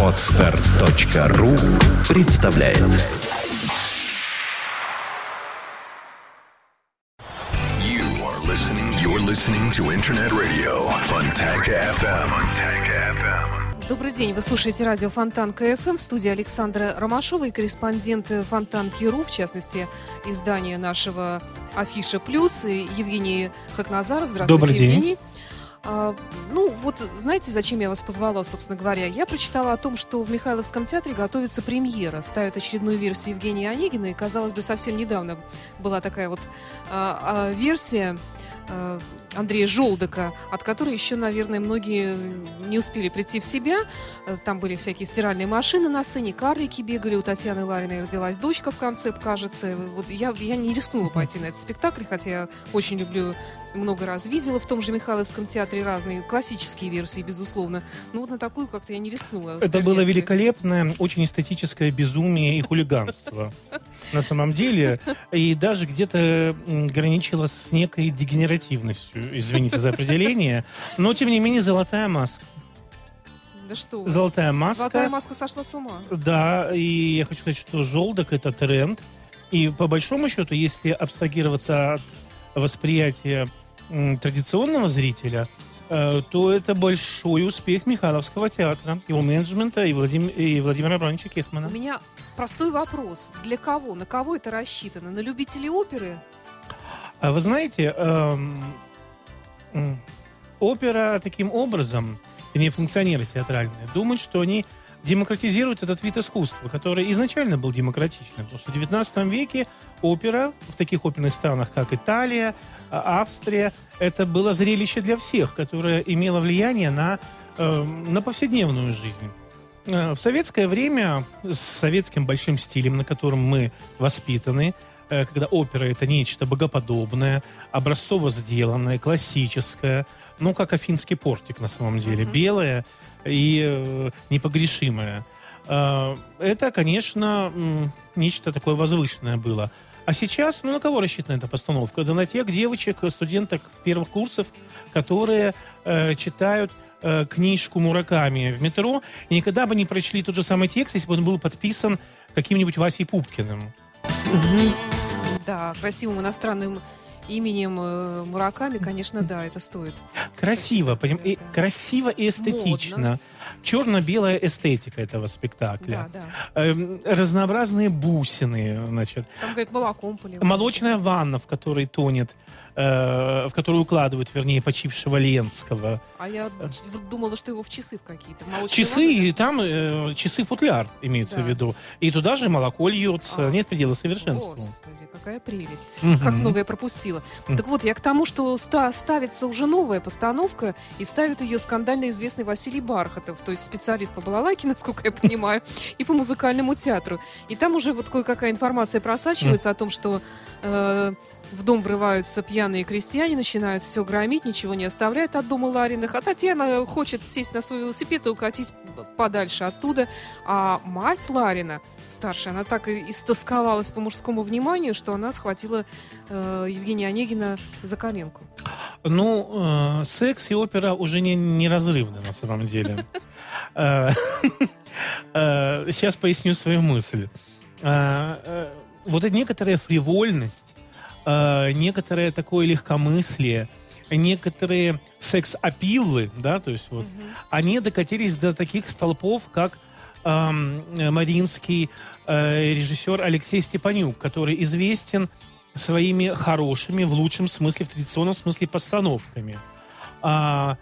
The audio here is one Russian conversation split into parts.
Podster.ru представляет You are listening. You're listening to Internet Radio Fontanka FM. FM. Добрый день, вы слушаете радио Фонтанка FM в студии Александра Ромашова и корреспондент Фонтанки.ру, в частности, издание нашего Афиша Плюс, и Евгений Хакназаров. Здравствуйте, Добрый день. Евгений. А, ну, вот знаете, зачем я вас позвала, собственно говоря? Я прочитала о том, что в Михайловском театре готовится премьера, ставят очередную версию Евгения Онегина, и, казалось бы, совсем недавно была такая вот а, а, версия а, Андрея Желдока, от которой еще, наверное, многие не успели прийти в себя. Там были всякие стиральные машины на сцене, карлики бегали, у Татьяны Лариной родилась дочка в конце, кажется. Вот я, я не рискнула пойти на этот спектакль, хотя я очень люблю, много раз видела в том же Михайловском театре разные классические версии, безусловно. Но вот на такую как-то я не рискнула. Это было великолепное, очень эстетическое безумие и хулиганство. На самом деле. И даже где-то граничило с некой дегенеративностью, извините за определение. Но, тем не менее, золотая маска. Да что. Золотая маска. Золотая маска сошла с ума. Да, и я хочу сказать, что желток это тренд. И по большому счету, если абстрагироваться от восприятия традиционного зрителя, э, то это большой успех Михайловского театра, его менеджмента и, Владим- и Владимира Абрамовича У Кехмана. меня простой вопрос. Для кого? На кого это рассчитано? На любителей оперы? А вы знаете, эм, опера таким образом, не функционеры театральные, думают, что они демократизируют этот вид искусства, который изначально был демократичным. Потому что в XIX веке опера в таких оперных странах, как Италия, а, Австрия, это было зрелище для всех, которое имело влияние на, эм, на повседневную жизнь. Э, В советское время с советским большим стилем, на котором мы воспитаны, э, когда опера это нечто богоподобное, образцово сделанное, классическое, ну, как афинский портик на самом деле, Мгм. белое и э, непогрешимое. Э, это, конечно, нечто такое возвышенное было. А сейчас, ну, на кого рассчитана эта постановка? Да на тех девочек, студенток первых курсов, которые э, читают э, книжку Мураками в метро и никогда бы не прочли тот же самый текст, если бы он был подписан каким-нибудь Васей Пупкиным. Да, красивым иностранным именем э, Мураками, конечно, да, это стоит. Красиво, поним- и, красиво и эстетично. Черно-белая эстетика этого спектакля. Да, да. Эм, разнообразные бусины, значит. Там, говорят, молоком поливают. Молочная ванна, в которой тонет, э, в которую укладывают, вернее, почившего Ленского. А я думала, что его в часы в какие-то. Часы, ванны, и там э, часы-футляр имеется Да. в виду. И туда же молоко льется. А. Нет предела совершенству. Господи, какая прелесть. Мгм. Как много я пропустила. Мгм. Так вот, я к тому, что ста- ставится уже новая постановка, и ставит ее скандально известный Василий Бархатов, то есть специалист по балалайке, насколько я понимаю, и по музыкальному театру. И там уже вот кое-какая информация просачивается о том, что э, в дом врываются пьяные крестьяне, начинают все громить, ничего не оставляют от дома Лариных, а Татьяна хочет сесть на свой велосипед и укатить подальше оттуда. А мать Ларина, старшая, она так и истосковалась по мужскому вниманию, что она схватила э, Евгения Онегина за коленку. Ну, э, секс и опера уже не, неразрывны на самом деле. Э, э, Сейчас поясню свою мысль. Э, Вот эта некоторая фривольность, э, некоторое такое легкомыслие, некоторые секс-апиллы, да, то есть вот, они докатились до таких столпов, как эм, э, маринский э, режиссер Алексей Степанюк, который известен своими хорошими, в лучшем смысле, в традиционном смысле, постановками. А,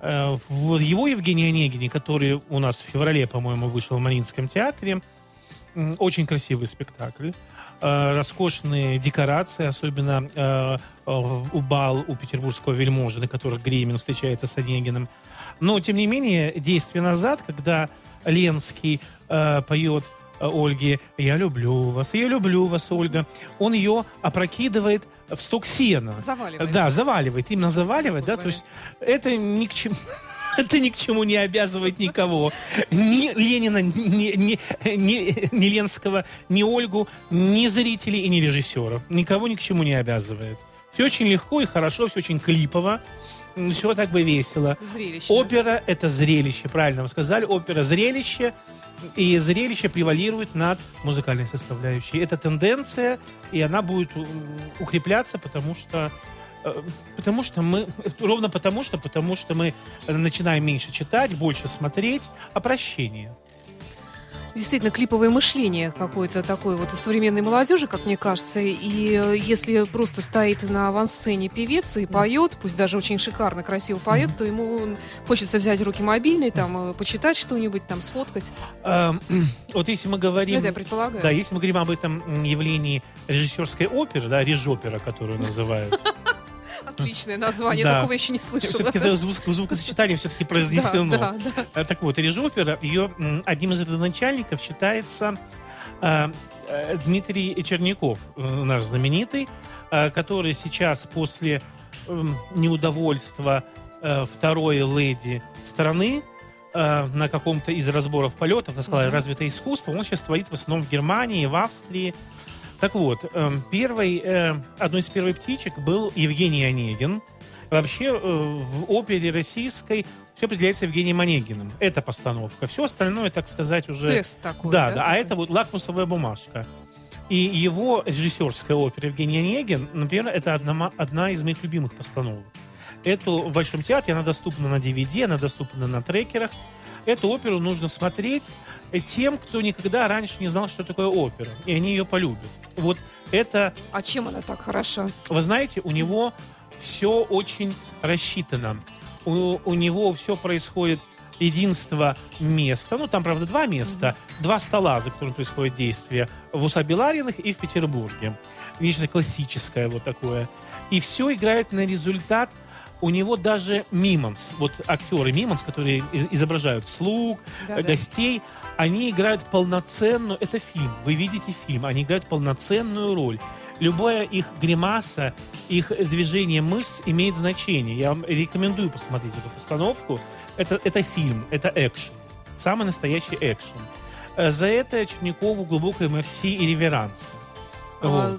э, в его Евгении Онегине, который у нас в феврале, по-моему, вышел в Мариинском театре, очень красивый спектакль. Э, роскошные декорации, особенно э, в- у бал у петербургского вельможи, на которых Гремин встречается с Онегиным. Но, тем не менее, действие назад, когда Ленский э, поет э, Ольге «Я люблю вас, я люблю вас, Ольга», он ее опрокидывает в сток сена. Заваливает. Да, заваливает, именно заваливает, да, то есть это ни к чему... Это ни к чему не обязывает никого. Ни Ленина, ни, ни, ни- ни Ленского, ни Ольгу, ни зрителей и ни режиссера. Никого ни к чему не обязывает. Все очень легко и хорошо, все очень клипово, все так бы весело. Зрелище. Опера — это зрелище, правильно вы сказали. Опера — зрелище, и зрелище превалирует над музыкальной составляющей. Это тенденция, и она будет укрепляться, потому что Потому что мы, ровно потому что, потому что мы начинаем меньше читать, больше смотреть, опрощение. действительно клиповое мышление какое-то такое вот у современной молодежи, как мне кажется. И э, если просто стоит на авансцене певец и поет, пусть даже очень шикарно, красиво поет, то ему хочется взять руки мобильный, там, э, почитать что-нибудь, там, сфоткать. Эм, Вот если мы Ну, говорим... это я предполагаю. Да, если мы говорим об этом явлении режиссерской оперы, да, режопера, которую называют. Отличное название, Да. такого еще не слышала. Все-таки это звук- звукосочетание все-таки произнесено. Да, да, да. Э, Так вот, режопера, ее м, одним из родоначальников считается э, э, Дмитрий Черняков, э, наш знаменитый, э, который сейчас после м, неудовольства э, второй леди страны э, на каком-то из разборов полетов, так сказать, Мгм. развитое искусство, он сейчас творит в основном в Германии, в Австрии. Так вот, эм, первый, э, одной из первых птичек был Евгений Онегин. Вообще э, в опере российской все определяется Евгением Онегиным. Это постановка. Все остальное, так сказать, уже... Тест такой. Да, да, а это вот лакмусовая бумажка. И его режиссерская опера Евгений Онегин, например, это одна, одна из моих любимых постановок. Эту в Большом театре, она доступна на DVD, она доступна на трекерах. Эту оперу нужно смотреть тем, кто никогда раньше не знал, что такое опера. И они ее полюбят. Вот это А чем она так хороша? вы знаете, у него все очень рассчитано. У, у него все происходит единство места. Ну, там, правда, два места. Два стола, за которым происходит действие. В Усабелариных и в Петербурге. Нечто классическое вот такое. И все играет на результат у него даже Мимонс, вот актеры Мимонс, которые из- изображают слуг, Да-да. гостей, они играют полноценную, это фильм, вы видите фильм, они играют полноценную роль. Любая их гримаса, их движение мышц имеет значение. Я вам рекомендую посмотреть эту постановку. Это, это фильм, это экшен. Самый настоящий экшен. Э, За это Чернякову глубокое мерси и реверанс. А,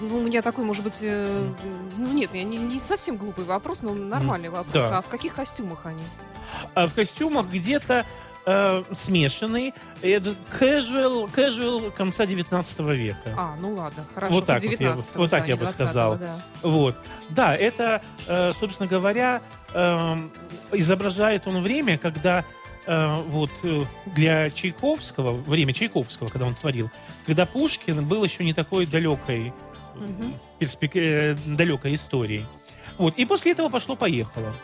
ну, у меня такой, может быть, э, ну нет, я не, не совсем глупый вопрос, но нормальный вопрос. Да. А в каких костюмах они? А в костюмах где-то э, смешанный, э, casual, casual конца 19 века. А, ну ладно, хорошо. Вот так вот я бы- 19-го, вот так я бы 20-го, сказал. да. Вот. Да, это, э, собственно говоря, эм, изображает он время, когда э, вот э, для Чайковского, время Чайковского, когда он творил, когда Пушкин был еще не такой далекой, Мгм. перспек- э, далекой историей. Вот. И после этого пошло-поехало.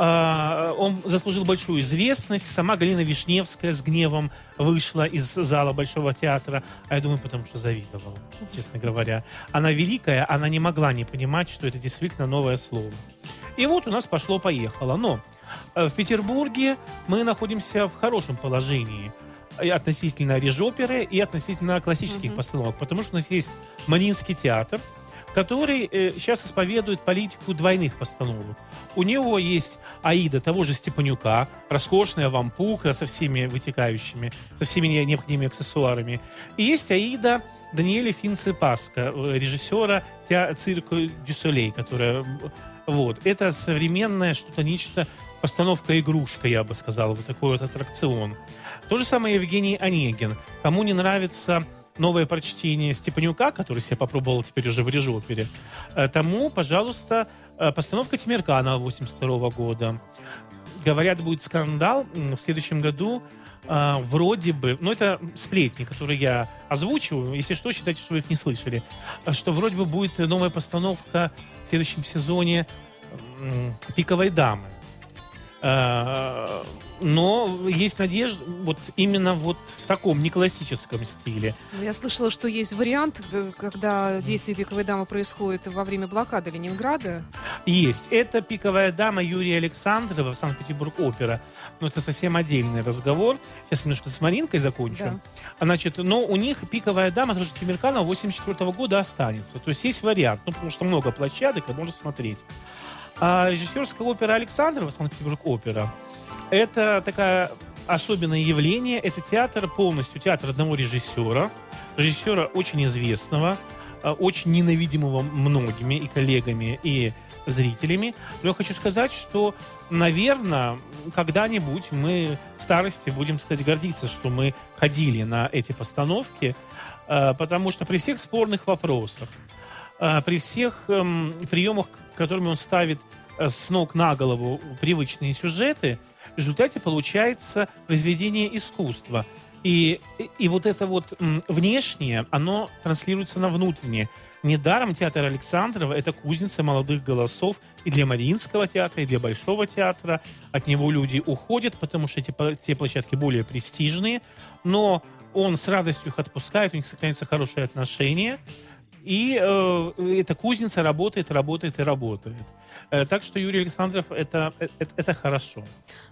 А, он заслужил большую известность. Сама Галина Вишневская с гневом вышла из зала Большого театра. А я думаю, потому что завидовала, честно говоря. Она великая, она не могла не понимать, что это действительно новое слово. И вот у нас пошло-поехало. Но э, в Петербурге мы находимся в хорошем положении и относительно режоперы и относительно классических Мгм. постановок. Потому что у нас есть Мариинский театр, который э, сейчас исповедует политику двойных постановок. У него есть Аида того же Степанюка, роскошная вампука со всеми вытекающими, со всеми не- необходимыми аксессуарами. И есть Аида Даниэля Финце Паска, э, режиссера цирка Дюсолей, которая... Вот. Это современное что-то, нечто, постановка-игрушка, я бы сказал, вот такой вот аттракцион. То же самое Евгений Онегин. Кому не нравится новое прочтение Степанюка, который себя попробовал теперь уже в режопере, э, тому, пожалуйста, э, постановка Тимиркана 82 года. Говорят, будет скандал в следующем году. э, вроде бы, ну это сплетни, которые я озвучиваю, если что, считайте, что вы их не слышали, что вроде бы будет новая постановка в следующем сезоне «Пиковой дамы». Э, Но есть надежда вот именно вот в таком неклассическом стиле. Ну, Я слышала, что есть вариант, э, когда действие пиковой дамы происходит во время блокады Ленинграда. Есть. Это «Пиковая дама» Юрия Александрова в Санкт-Петербург опера. Но это совсем отдельный разговор. Сейчас немножко с Маринкой закончу. Да. Значит, но у них «Пиковая дама» с Тимирканова 84 года останется. То есть есть вариант. Ну, потому что много площадок, и можно смотреть. А режиссерская опера Александрова, Санкт-Петербург опера, это такая особенное явление. Это театр полностью, театр одного режиссера. Режиссера очень известного. э, очень ненавидимого многими и коллегами, и зрителями. Но я хочу сказать, что, наверное, когда-нибудь мы в старости будем, кстати, гордиться, что мы ходили на эти постановки, э, потому что при всех спорных вопросах, при всех эм, приемах, которыми он ставит э, с ног на голову привычные сюжеты, в результате получается произведение искусства. И, и, и вот это вот внешнее, оно транслируется на внутреннее. Недаром театр Александрова – это кузница молодых голосов и для Мариинского театра, и для Большого театра. От него люди уходят, потому что эти, те площадки более престижные. Но он с радостью их отпускает, у них сохраняются хорошие отношения. И э, эта кузница работает, работает и работает. Э, так что Юрий Александров это, это, это хорошо.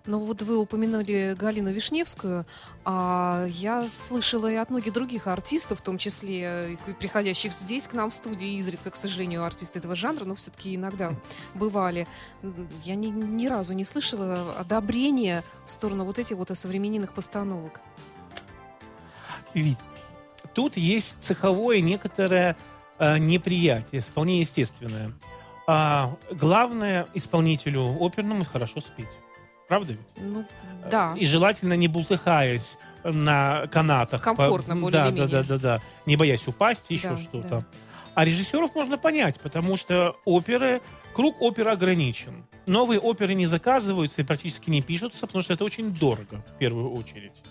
Ну вот вы упомянули Галину Вишневскую, а я слышала и от многих других артистов, в том числе и приходящих здесь к нам в студии, изредка, к сожалению, артисты этого жанра, но все-таки иногда бывали. Я ни, ни разу не слышала одобрения в сторону вот этих вот осовремененных постановок. Ведь тут есть цеховое некоторое э, неприятие, вполне естественное. А главное исполнителю оперному хорошо спеть. Правда ведь? Ну, да. И желательно не бултыхаясь на канатах. Комфортно, по... более да, да, да, да, да. Не боясь упасть, еще Да, что-то. да. А режиссеров можно понять, потому что оперы, круг оперы ограничен. Новые оперы не заказываются и практически не пишутся, потому что это очень дорого, в первую очередь.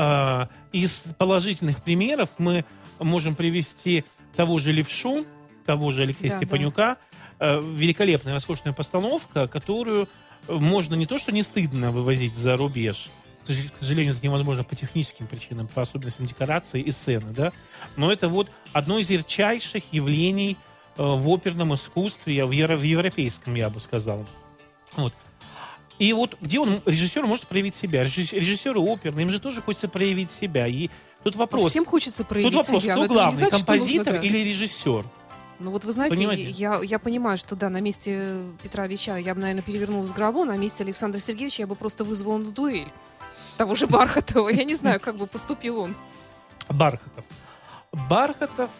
А, Из положительных примеров мы можем привести того же Левшу, того же Алексея Да, Степанюка. Э, Великолепная, роскошная постановка, которую можно не то, что не стыдно вывозить за рубеж, к сож- к сожалению, это невозможно по техническим причинам, по особенностям декорации и сцены, да, но это вот одно из ярчайших явлений э, в оперном искусстве, в, евро- в европейском, я бы сказал. Вот. И вот где он, режиссер, может проявить себя? Режисс- Режиссеры оперные, им же тоже хочется проявить себя. И тут вопрос, Всем хочется проявить тут вопрос, себя. кто не главный, значит, нужно, композитор да. или режиссер? Ну вот вы знаете, Понимаете? я, я понимаю, что да, на месте Петра Ильича я бы, наверное, с гробу, на месте Александра Сергеевича я бы просто вызвала на дуэль того же Бархатова. Я не знаю, как бы поступил он. Бархатов. Бархатов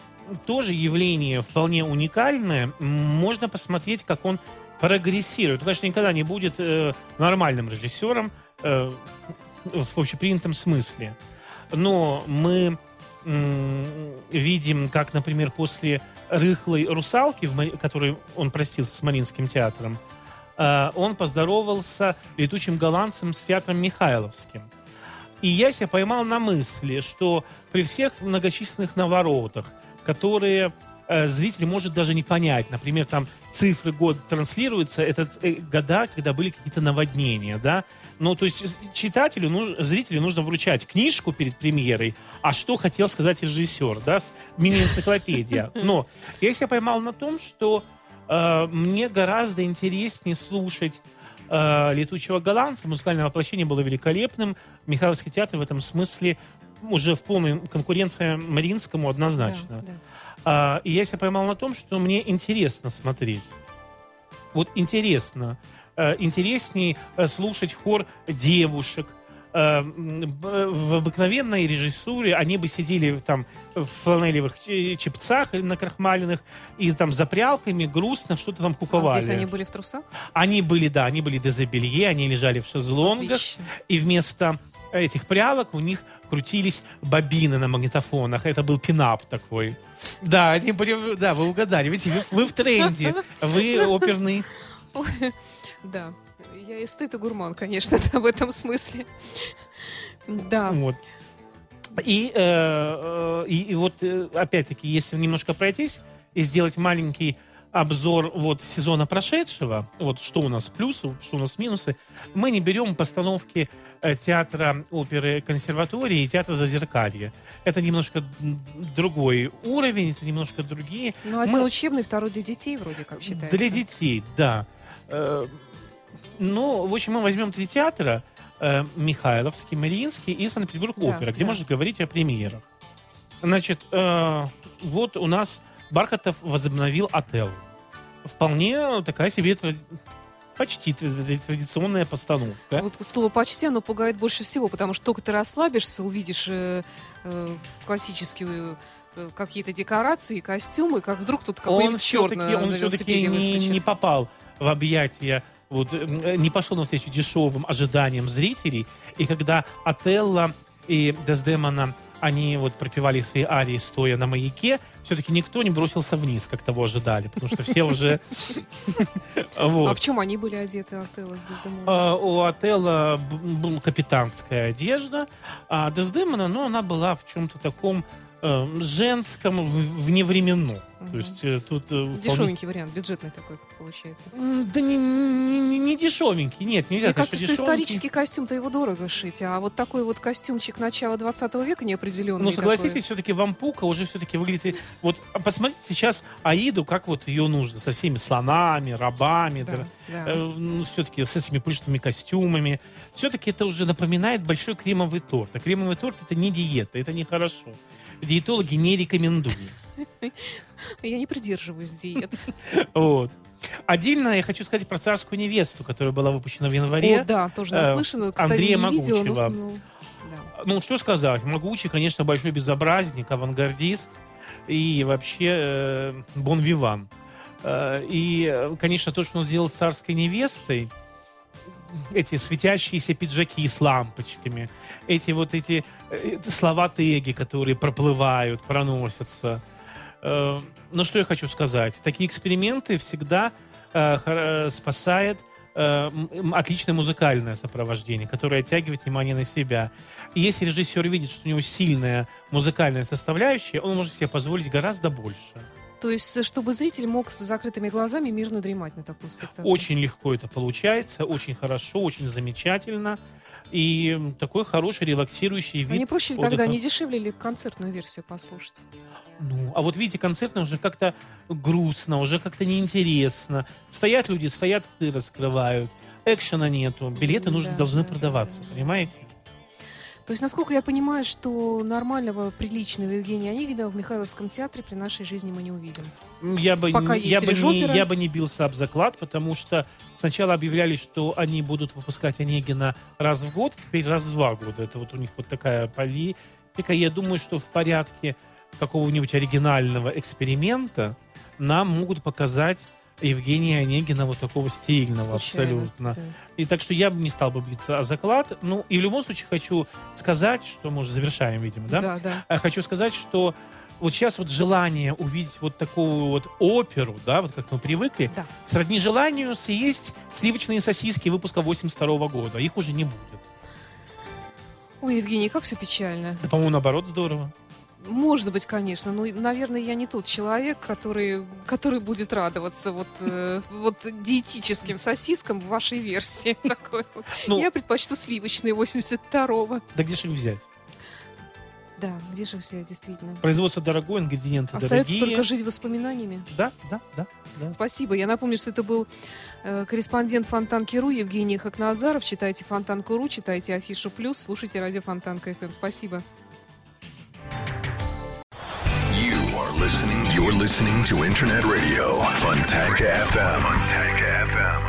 тоже явление вполне уникальное. Можно посмотреть, как он прогрессирует. Он, конечно, никогда не будет э, нормальным режиссером э, в общепринятом смысле. Но мы м, видим, как, например, после «Рыхлой русалки», в которой он простился с Мариинским театром, э, он поздоровался летучим голландцем с театром Михайловским. И я себя поймал на мысли, что при всех многочисленных наворотах, которые э, зритель может даже не понять, например, там цифры год транслируются, это э, года, когда были какие-то наводнения, да, ну, то есть с- читателю, ну, зрителю нужно вручать книжку перед премьерой, а что хотел сказать режиссер, да, мини-энциклопедия. Но я себя поймал на том, что э, мне гораздо интереснее слушать э, «Летучего голландца». Музыкальное воплощение было великолепным. Михайловский театр в этом смысле уже в полной конкуренции Мариинскому однозначно. Да, да. А, и я себя поймал на том, что мне интересно смотреть. Вот интересно. Э, интереснее э, слушать хор девушек. Э, В обыкновенной режиссуре они бы сидели там в фланелевых чепцах или накрахмаленных и там за прялками грустно что-то там А куковали. здесь они были в трусах? Они были, да, они были дезобелье, они лежали в шезлонгах, Отлично. и вместо этих прялок у них крутились бобины на магнитофонах. Это был пинап такой. Да, они были, да, вы угадали. Видите, вы, вы в тренде. Вы оперный. Да. Я эстет и гурман, конечно, да, в этом смысле. Да. Вот. И, э, э, и, и вот, э, опять-таки, если немножко пройтись и сделать маленький обзор вот сезона прошедшего, вот что у нас плюсы, что у нас минусы, мы не берем постановки театра оперы консерватории и театра Зазеркалье. Это немножко другой уровень, это немножко другие. Ну, один Мы- учебный, второй для детей, вроде как считается. Для детей, да. Э, Ну, в общем, мы возьмем три театра. э, Михайловский, Мариинский и Санкт-Петербург Да, где да. можно говорить о премьерах. Значит, э, вот у нас Бархатов возобновил «Отелло». Вполне такая себе почти тра- традиционная постановка. Вот слово «почти» оно пугает больше всего, потому что только ты расслабишься, увидишь э, э, классическую э, какие-то декорации, костюмы, как вдруг тут все-таки, черный он все-таки не, не попал в объятия, вот, э, не пошел навстречу дешевым ожиданиям зрителей. И когда Отелло и Дездемона, они вот пропевали свои арии, стоя на маяке, все-таки никто не бросился вниз, как того ожидали, потому что все уже... А в чем они были одеты, Отелло с? А, У отеля была капитанская одежда, а Дездемона, ну, она была в чем-то таком э, женском, вневременном. Мгм. То есть э, тут э, вполне- Дешевенький вариант, бюджетный такой получается. М, Да не, не- не- дешевенький, нет, нельзя Мне сказать, кажется, что дешевенький. исторический костюм-то его дорого шить, а вот такой вот костюмчик начала 20 века неопределенный. Ну, согласитесь, все-таки вампука уже все-таки выглядит... Вот а посмотрите сейчас Аиду, как вот ее нужно, со всеми слонами, рабами, Да, да, да. э, ну, все-таки с этими пышными костюмами. Все-таки это уже напоминает большой кремовый торт. А кремовый торт это не диета, это нехорошо. Диетологи не рекомендуют. Я не придерживаюсь диет. Вот. Отдельно я хочу сказать про царскую невесту, которая была выпущена в январе. О, да, тоже э, наслышано. Кстати, Андрея не видела, но... Могучего. ну, да. Ну, что сказать, Могучий, конечно, большой безобразник, авангардист и вообще э, бон-виван. Э, и, конечно, то, что он сделал с царской невестой, эти светящиеся пиджаки с лампочками, эти вот эти э, слова теги, которые проплывают, проносятся. Э, ну, что я хочу сказать. Такие эксперименты всегда э, э, спасает э, отличное музыкальное сопровождение, которое оттягивает внимание на себя. И если режиссер видит, что у него сильная музыкальная составляющая, он может себе позволить гораздо больше. То есть, чтобы зритель мог с закрытыми глазами мирно дремать на таком спектакле. Очень легко это получается, очень хорошо, очень замечательно. И такой хороший релаксирующий вид. А не проще ли тогда, не дешевле ли концертную версию послушать? Ну, а вот видите, концертно уже как-то грустно, уже как-то неинтересно. Стоят люди, стоят, рты раскрывают. Экшена нету. Билеты нужно, Да, должны да, продаваться, да, да. понимаете? То есть, насколько я понимаю, что нормального, приличного Евгения Онегина в Михайловском театре при нашей жизни мы не увидим. М, Я бы, Пока я, бы не, я бы не бился об заклад, потому что сначала объявляли, что они будут выпускать Онегина раз в год, теперь раз в два года. Это вот у них вот такая политика. Я думаю, что в порядке какого-нибудь оригинального эксперимента нам могут показать Евгения Онегина вот такого стильного Случайно, абсолютно. да. И так что я бы не стал бы биться о заклад. Ну, и в любом случае хочу сказать, что мы уже завершаем, видимо, да? Да, да. А хочу сказать, что вот сейчас вот желание увидеть вот такую вот оперу, да, вот как мы привыкли, Да. сродни желанию съесть сливочные сосиски выпуска 82 года. Их уже не будет. Ой, Евгений, как все печально. Да, по-моему, наоборот, здорово. Может быть, конечно. Ну, наверное, я не тот человек, который, который будет радоваться вот, э, вот диетическим сосискам в вашей версии. Такой. Ну- Я предпочту сливочные 82-го. Да где же их взять? Да, где же все, действительно. Производство дорогое, ингредиенты Остается дорогие. только жить воспоминаниями. Да, да, да, да. Спасибо. Я напомню, что это был э, корреспондент Фонтанки.ру Евгений Хакназаров. Читайте Фонтанку.ру, читайте Афишу Плюс, слушайте радио Фонтанка ФМ. Спасибо. You are listening. You're listening to Internet Radio Funtanka FM. Funtanka FM.